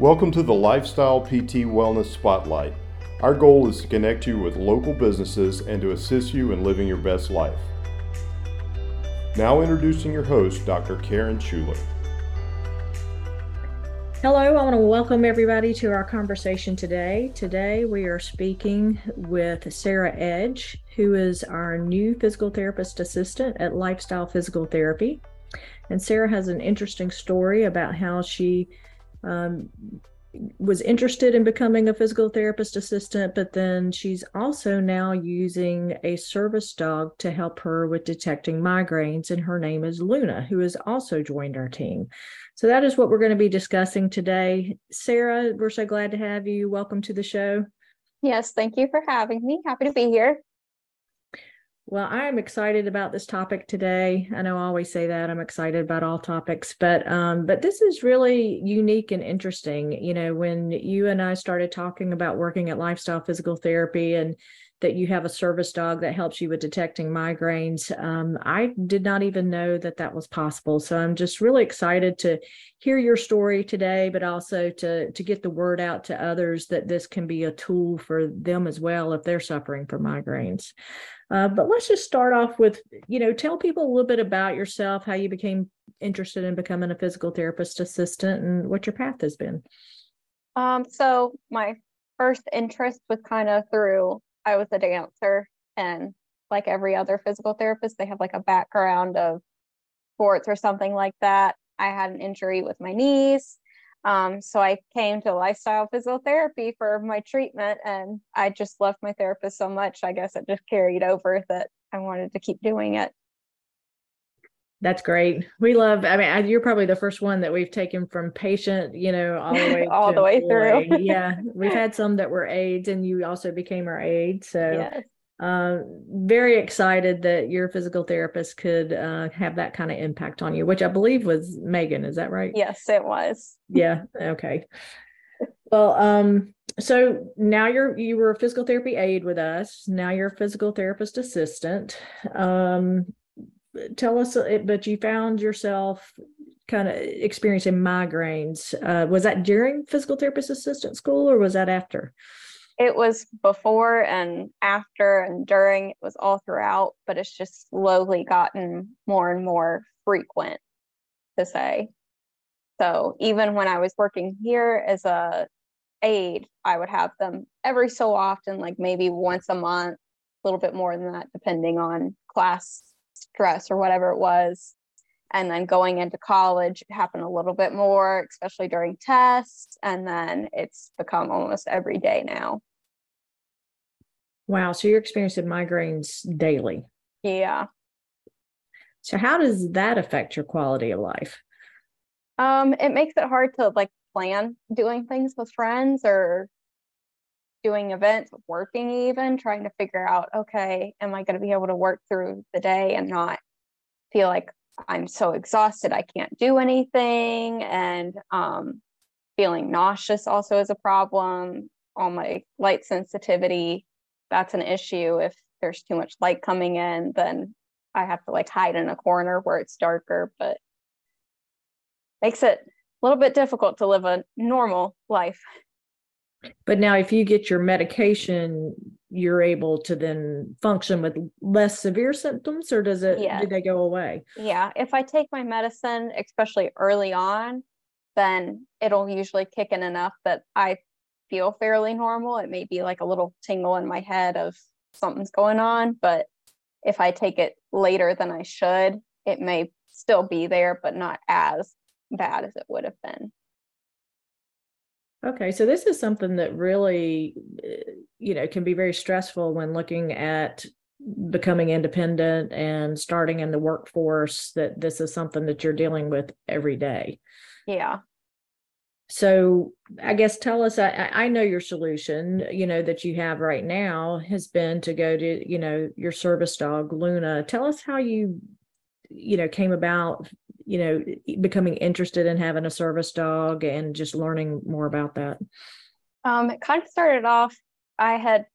Welcome to the Lifestyle PT Wellness Spotlight. Our goal is to connect you with local businesses and to assist you in living your best life. Now, introducing your host, Dr. Karen Schuler. Hello, I want to welcome everybody to our conversation today. Today, we are speaking with Sarah Edge, who is our new physical therapist assistant at Lifestyle Physical Therapy. And Sarah has an interesting story about how she um, was interested in becoming a physical therapist assistant, but then she's also now using a service dog to help her with detecting migraines. And her name is Luna, who has also joined our team. So that is what we're going to be discussing today. Sarah, we're so glad to have you. Welcome to the show. Yes, thank you for having me. Happy to be here. Well, I'm excited about this topic today. I know I always say that I'm excited about all topics, but um, but this is really unique and interesting. You know, when you and I started talking about working at Lifestyle Physical Therapy and that you have a service dog that helps you with detecting migraines. Um, I did not even know that that was possible. So I'm just really excited to hear your story today, but also to to get the word out to others that this can be a tool for them as well if they're suffering from migraines. Uh, but let's just start off with, you know, tell people a little bit about yourself, how you became interested in becoming a physical therapist assistant, and what your path has been. Um, so my first interest was kind of through I was a dancer, and like every other physical therapist, they have like a background of sports or something like that. I had an injury with my knees. Um, so I came to lifestyle physical therapy for my treatment, and I just loved my therapist so much. I guess it just carried over that I wanted to keep doing it. That's great. We love. I mean, you're probably the first one that we've taken from patient, you know, all the way all the way through. yeah, we've had some that were aides, and you also became our aide. So yes uh, very excited that your physical therapist could uh, have that kind of impact on you, which I believe was Megan. Is that right? Yes, it was. Yeah. Okay. Well, um, so now you're you were a physical therapy aide with us. Now you're a physical therapist assistant. Um, tell us, uh, but you found yourself kind of experiencing migraines. Uh, was that during physical therapist assistant school, or was that after? it was before and after and during it was all throughout but it's just slowly gotten more and more frequent to say so even when i was working here as a aide i would have them every so often like maybe once a month a little bit more than that depending on class stress or whatever it was and then going into college it happened a little bit more especially during tests and then it's become almost every day now Wow. So you're experiencing migraines daily. Yeah. So how does that affect your quality of life? Um, it makes it hard to like plan doing things with friends or doing events, working even, trying to figure out, okay, am I going to be able to work through the day and not feel like I'm so exhausted I can't do anything and um feeling nauseous also is a problem. All my light sensitivity that's an issue if there's too much light coming in then i have to like hide in a corner where it's darker but makes it a little bit difficult to live a normal life but now if you get your medication you're able to then function with less severe symptoms or does it yeah. do they go away yeah if i take my medicine especially early on then it'll usually kick in enough that i feel fairly normal. It may be like a little tingle in my head of something's going on, but if I take it later than I should, it may still be there, but not as bad as it would have been. Okay, so this is something that really, you know, can be very stressful when looking at becoming independent and starting in the workforce. That this is something that you're dealing with every day. Yeah so i guess tell us I, I know your solution you know that you have right now has been to go to you know your service dog luna tell us how you you know came about you know becoming interested in having a service dog and just learning more about that um it kind of started off i had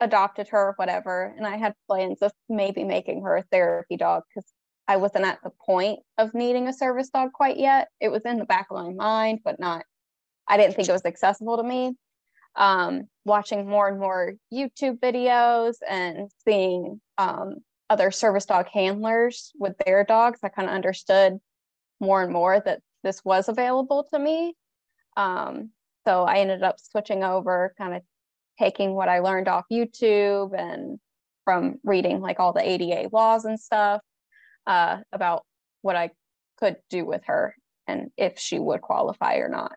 adopted her or whatever and i had plans of maybe making her a therapy dog because I wasn't at the point of needing a service dog quite yet. It was in the back of my mind, but not, I didn't think it was accessible to me. Um, watching more and more YouTube videos and seeing um, other service dog handlers with their dogs, I kind of understood more and more that this was available to me. Um, so I ended up switching over, kind of taking what I learned off YouTube and from reading like all the ADA laws and stuff uh, about what I could do with her and if she would qualify or not.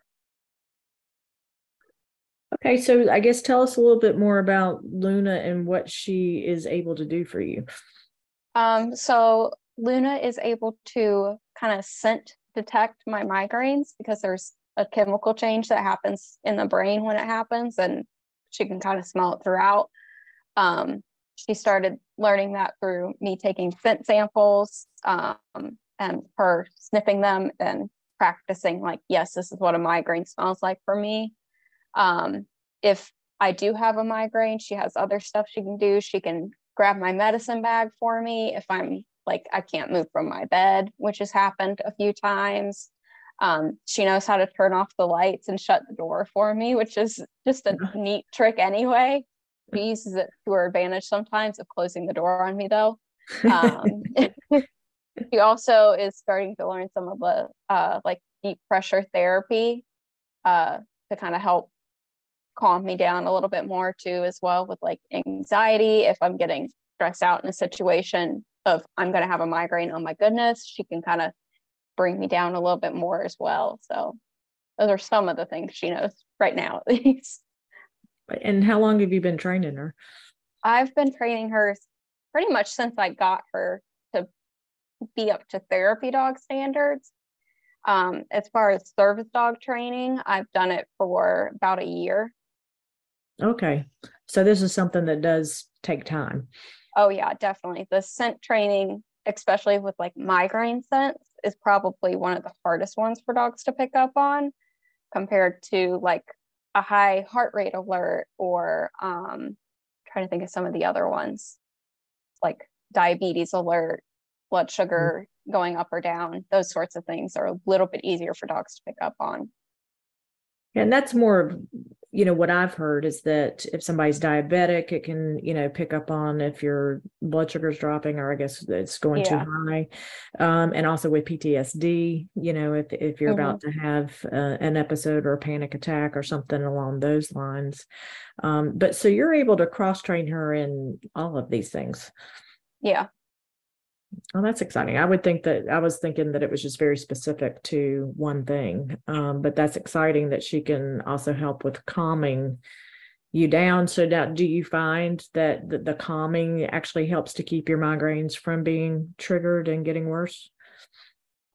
Okay, so I guess tell us a little bit more about Luna and what she is able to do for you. Um, so Luna is able to kind of scent detect my migraines because there's a chemical change that happens in the brain when it happens, and she can kind of smell it throughout. Um, she started learning that through me taking scent samples um, and her sniffing them and practicing like yes this is what a migraine smells like for me um, if i do have a migraine she has other stuff she can do she can grab my medicine bag for me if i'm like i can't move from my bed which has happened a few times. Um, she knows how to turn off the lights and shut the door for me which is just a neat trick anyway. She uses it to her advantage sometimes of closing the door on me though. Um, she also is starting to learn some of the uh, like deep pressure therapy uh, to kind of help calm me down a little bit more too as well with like anxiety. If i'm getting stressed out in a situation of i'm going to have a migraine oh my goodness she can kind of bring me down a little bit more as well. So those are some of the things she knows right now at least. And how long have you been training her? I've been training her pretty much since i got her to be up to therapy dog standards. Um, as far as service dog training i've done it for about a year Okay. So this is something that does take time. Oh yeah, definitely. The scent training, especially with like migraine scents, is probably one of the hardest ones for dogs to pick up on compared to like a high heart rate alert or um trying to think of some of the other ones like diabetes alert, blood sugar mm-hmm. going up or down, those sorts of things are a little bit easier for dogs to pick up on. And that's more of you know what i've heard is that if somebody's diabetic it can you know pick up on if your blood sugar's dropping or i guess it's going yeah. too high um, and also with ptsd you know if if you're mm-hmm. about to have uh, an episode or a panic attack or something along those lines um, but so you're able to cross train her in all of these things yeah Oh, that's exciting. I would think that I was thinking that it was just very specific to one thing. Um, but that's exciting that she can also help with calming you down. So now do you find that the, the calming actually helps to keep your migraines from being triggered and getting worse?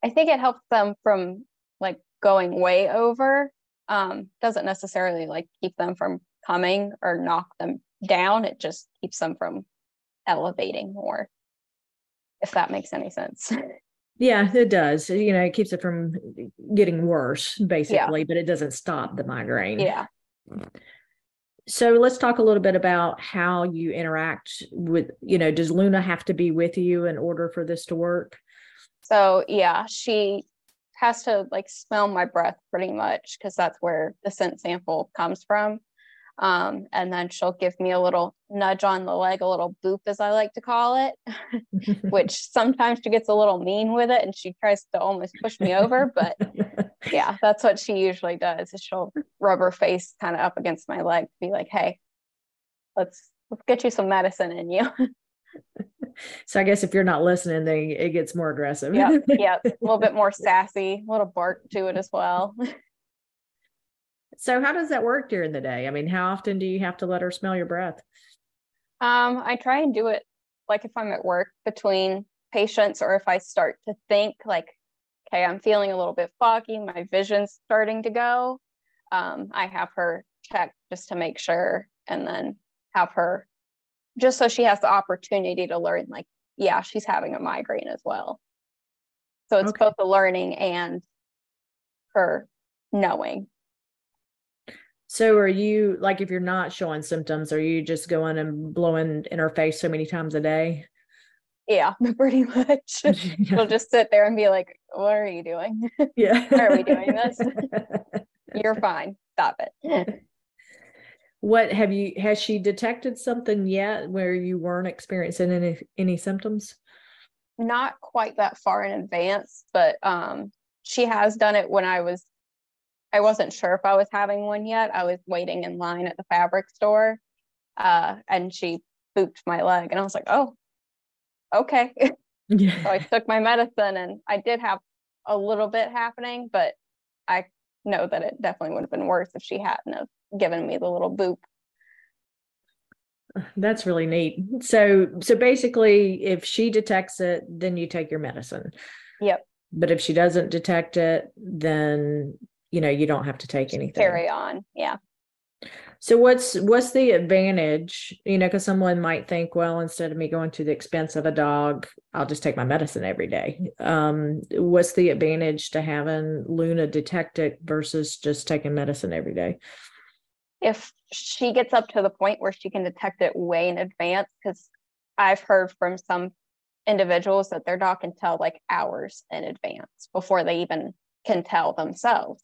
I think it helps them from like going way over. Um, doesn't necessarily like keep them from coming or knock them down. It just keeps them from elevating more if that makes any sense. Yeah, it does. You know, it keeps it from getting worse, basically, yeah. but it doesn't stop the migraine. Yeah. So let's talk a little bit about how you interact with, you know, does Luna have to be with you in order for this to work? So, yeah, she has to like smell my breath pretty much because that's where the scent sample comes from. Um, and then she'll give me a little nudge on the leg, a little boop, as I like to call it, which sometimes she gets a little mean with it and she tries to almost push me over. But yeah, that's what she usually does is she'll rub her face kind of up against my leg be like, hey, let's let's get you some medicine in you. so I guess if you're not listening, then it gets more aggressive. yeah, yeah, a little bit more sassy, a little bark to it as well. So how does that work during the day? I mean, how often do you have to let her smell your breath? Um, I try and do it like if I'm at work between patients or if I start to think like, okay, I'm feeling a little bit foggy, my vision's starting to go. Um, I have her check just to make sure and then have her just so she has the opportunity to learn like, yeah, she's having a migraine as well. So it's okay. both the learning and her knowing so are you like if you're not showing symptoms, are you just going and blowing in her face so many times a day? Yeah, pretty much. She'll just sit there and be like, What are you doing? Yeah. Why are we doing this? You're fine. Stop it. what have you has she detected something yet where you weren't experiencing any any symptoms? Not quite that far in advance, but um she has done it when I was I wasn't sure if I was having one yet. I was waiting in line at the fabric store. Uh and she booped my leg and I was like, "Oh, okay." Yeah. so I took my medicine and I did have a little bit happening, but I know that it definitely would have been worse if she hadn't have given me the little boop. That's really neat. So so basically if she detects it, then you take your medicine. Yep. But if she doesn't detect it, then you know, you don't have to take anything. Carry on. Yeah. So what's what's the advantage? You know, because someone might think, well, instead of me going to the expense of a dog, I'll just take my medicine every day. Um, what's the advantage to having Luna detect it versus just taking medicine every day? If she gets up to the point where she can detect it way in advance, because I've heard from some individuals that their dog can tell like hours in advance before they even can tell themselves.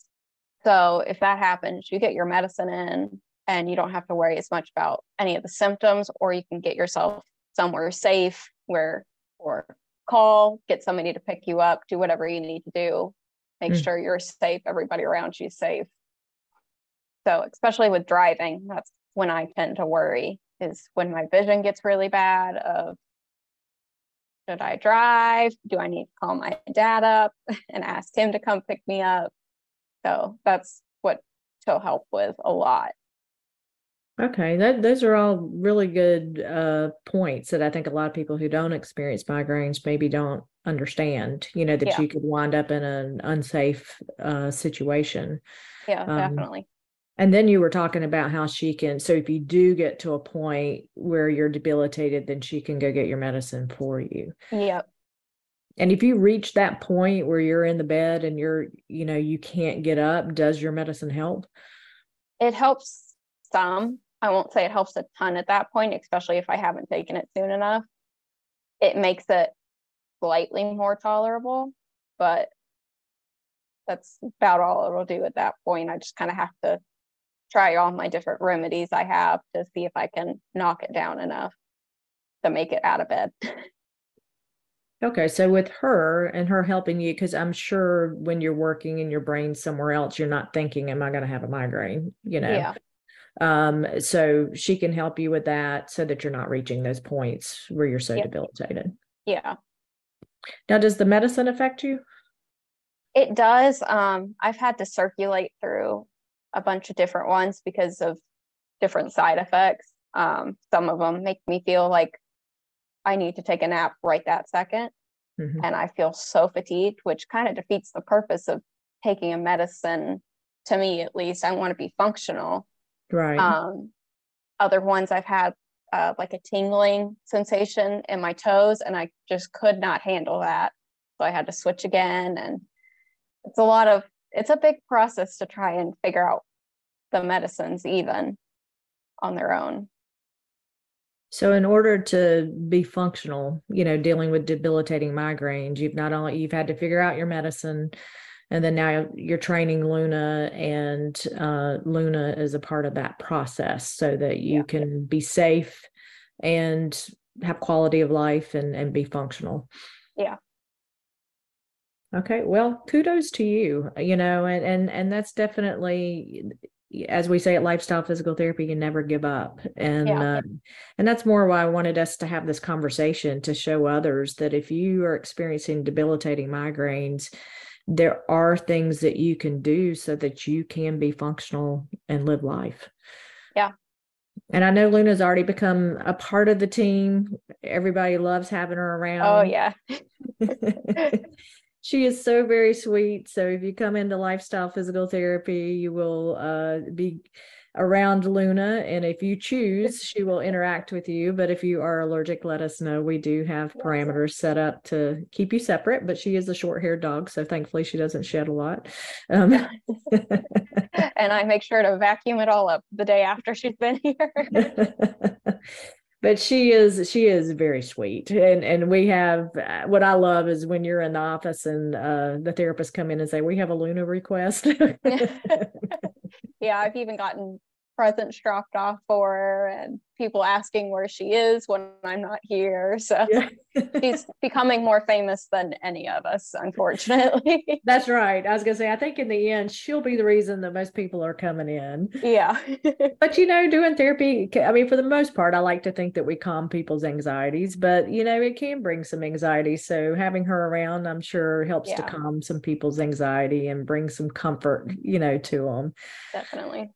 So if that happens, you get your medicine in and you don't have to worry as much about any of the symptoms, or you can get yourself somewhere safe where, or call, get somebody to pick you up, do whatever you need to do, make mm. sure you're safe, everybody around you's safe. So, especially with driving, that's when I tend to worry is when my vision gets really bad of should I drive? Do I need to call my dad up and ask him to come pick me up? So that's what she'll help with a lot. Okay, that those are all really good uh, points that I think a lot of people who don't experience migraines maybe don't understand. You know that yeah. you could wind up in an unsafe uh, situation. Yeah, um, definitely. And then you were talking about how she can. So if you do get to a point where you're debilitated, then she can go get your medicine for you. Yep. And if you reach that point where you're in the bed and you're, you know, you can't get up, does your medicine help? It helps some. I won't say it helps a ton at that point, especially if I haven't taken it soon enough. It makes it slightly more tolerable, but that's about all it'll do at that point. I just kind of have to try all my different remedies I have to see if I can knock it down enough to make it out of bed. Okay, so with her and her helping you, because I'm sure when you're working in your brain somewhere else, you're not thinking, "Am I going to have a migraine?" You know. Yeah. Um, so she can help you with that, so that you're not reaching those points where you're so yep. debilitated. Yeah. Now, does the medicine affect you? It does. Um, I've had to circulate through a bunch of different ones because of different side effects. Um, some of them make me feel like I need to take a nap right that 2nd mm-hmm. And I feel so fatigued, which kind of defeats the purpose of taking a medicine. To me, at least, I want to be functional. Right. Um, other ones I've had uh, like a tingling sensation in my toes, and I just could not handle that. So I had to switch again. And it's a lot of, it's a big process to try and figure out the medicines, even on their own. So in order to be functional, you know, dealing with debilitating migraines, you've not only you've had to figure out your medicine and then now you're training Luna and uh, Luna is a part of that process so that you yeah. can be safe and have quality of life and and be functional. Yeah. Okay, well, kudos to you. You know, and and and that's definitely as we say at lifestyle physical therapy you never give up. And yeah. uh, and that's more why i wanted us to have this conversation to show others that if you are experiencing debilitating migraines there are things that you can do so that you can be functional and live life. Yeah. And i know luna's already become a part of the team. Everybody loves having her around. oh yeah she is so very sweet. So if you come into lifestyle physical therapy, you will uh, be around Luna. And if you choose, she will interact with you. But if you are allergic, let us know. We do have parameters set up to keep you separate, but she is a short haired dog. So thankfully, she doesn't shed a lot. Um, and I make sure to vacuum it all up the day after she's been here. but she is she is very sweet. And and we have uh, what i love is when you're in the office and uh, the therapists come in and say we have a luna request. Yeah i've even gotten presents dropped off for her and people asking where she is when I'm not here. So yeah. she's becoming more famous than any of us, unfortunately. That's right. I was going to say, I think in the end, she'll be the reason that most people are coming in. Yeah. but, you know, doing therapy, I mean, for the most part, I like to think that we calm people's anxieties, but, you know, it can bring some anxiety. So having her around, I'm sure helps yeah. to calm some people's anxiety and bring some comfort, you know, to them. Definitely.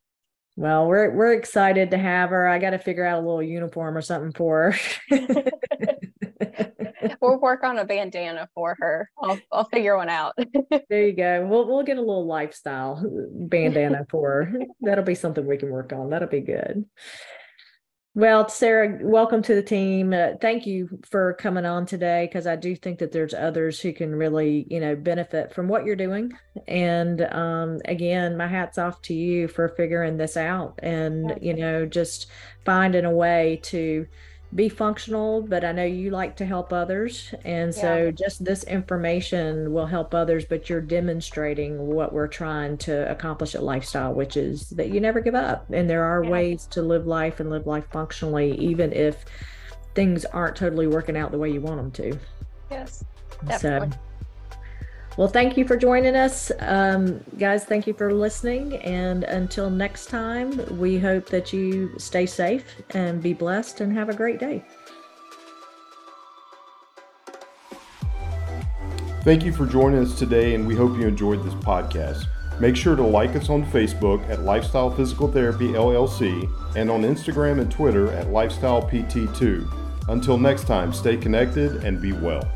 Well, we're we're excited to have her. I got to figure out a little uniform or something for her. we'll work on a bandana for her. I'll I'll figure one out. there you go. We'll we'll get a little lifestyle bandana for her. That'll be something we can work on. That'll be good. Well, Sarah, welcome to the team. Uh, thank you for coming on today because I do think that there's others who can really, you know, benefit from what you're doing. And um, again, my hat's off to you for figuring this out and, you know, just finding a way to be functional, but I know you like to help others. And so just this information will help others, but you're demonstrating what we're trying to accomplish at lifestyle, which is that you never give up. And there are yeah. ways to live life and live life functionally, even if things aren't totally working out the way you want them to. Yes. Definitely. So well, thank you for joining us. Um, guys, thank you for listening. And until next time, we hope that you stay safe and be blessed and have a great day. Thank you for joining us today, and we hope you enjoyed this podcast. Make sure to like us on Facebook at Lifestyle Physical Therapy LLC and on Instagram and Twitter at Lifestyle PT2. Until next time, stay connected and be well.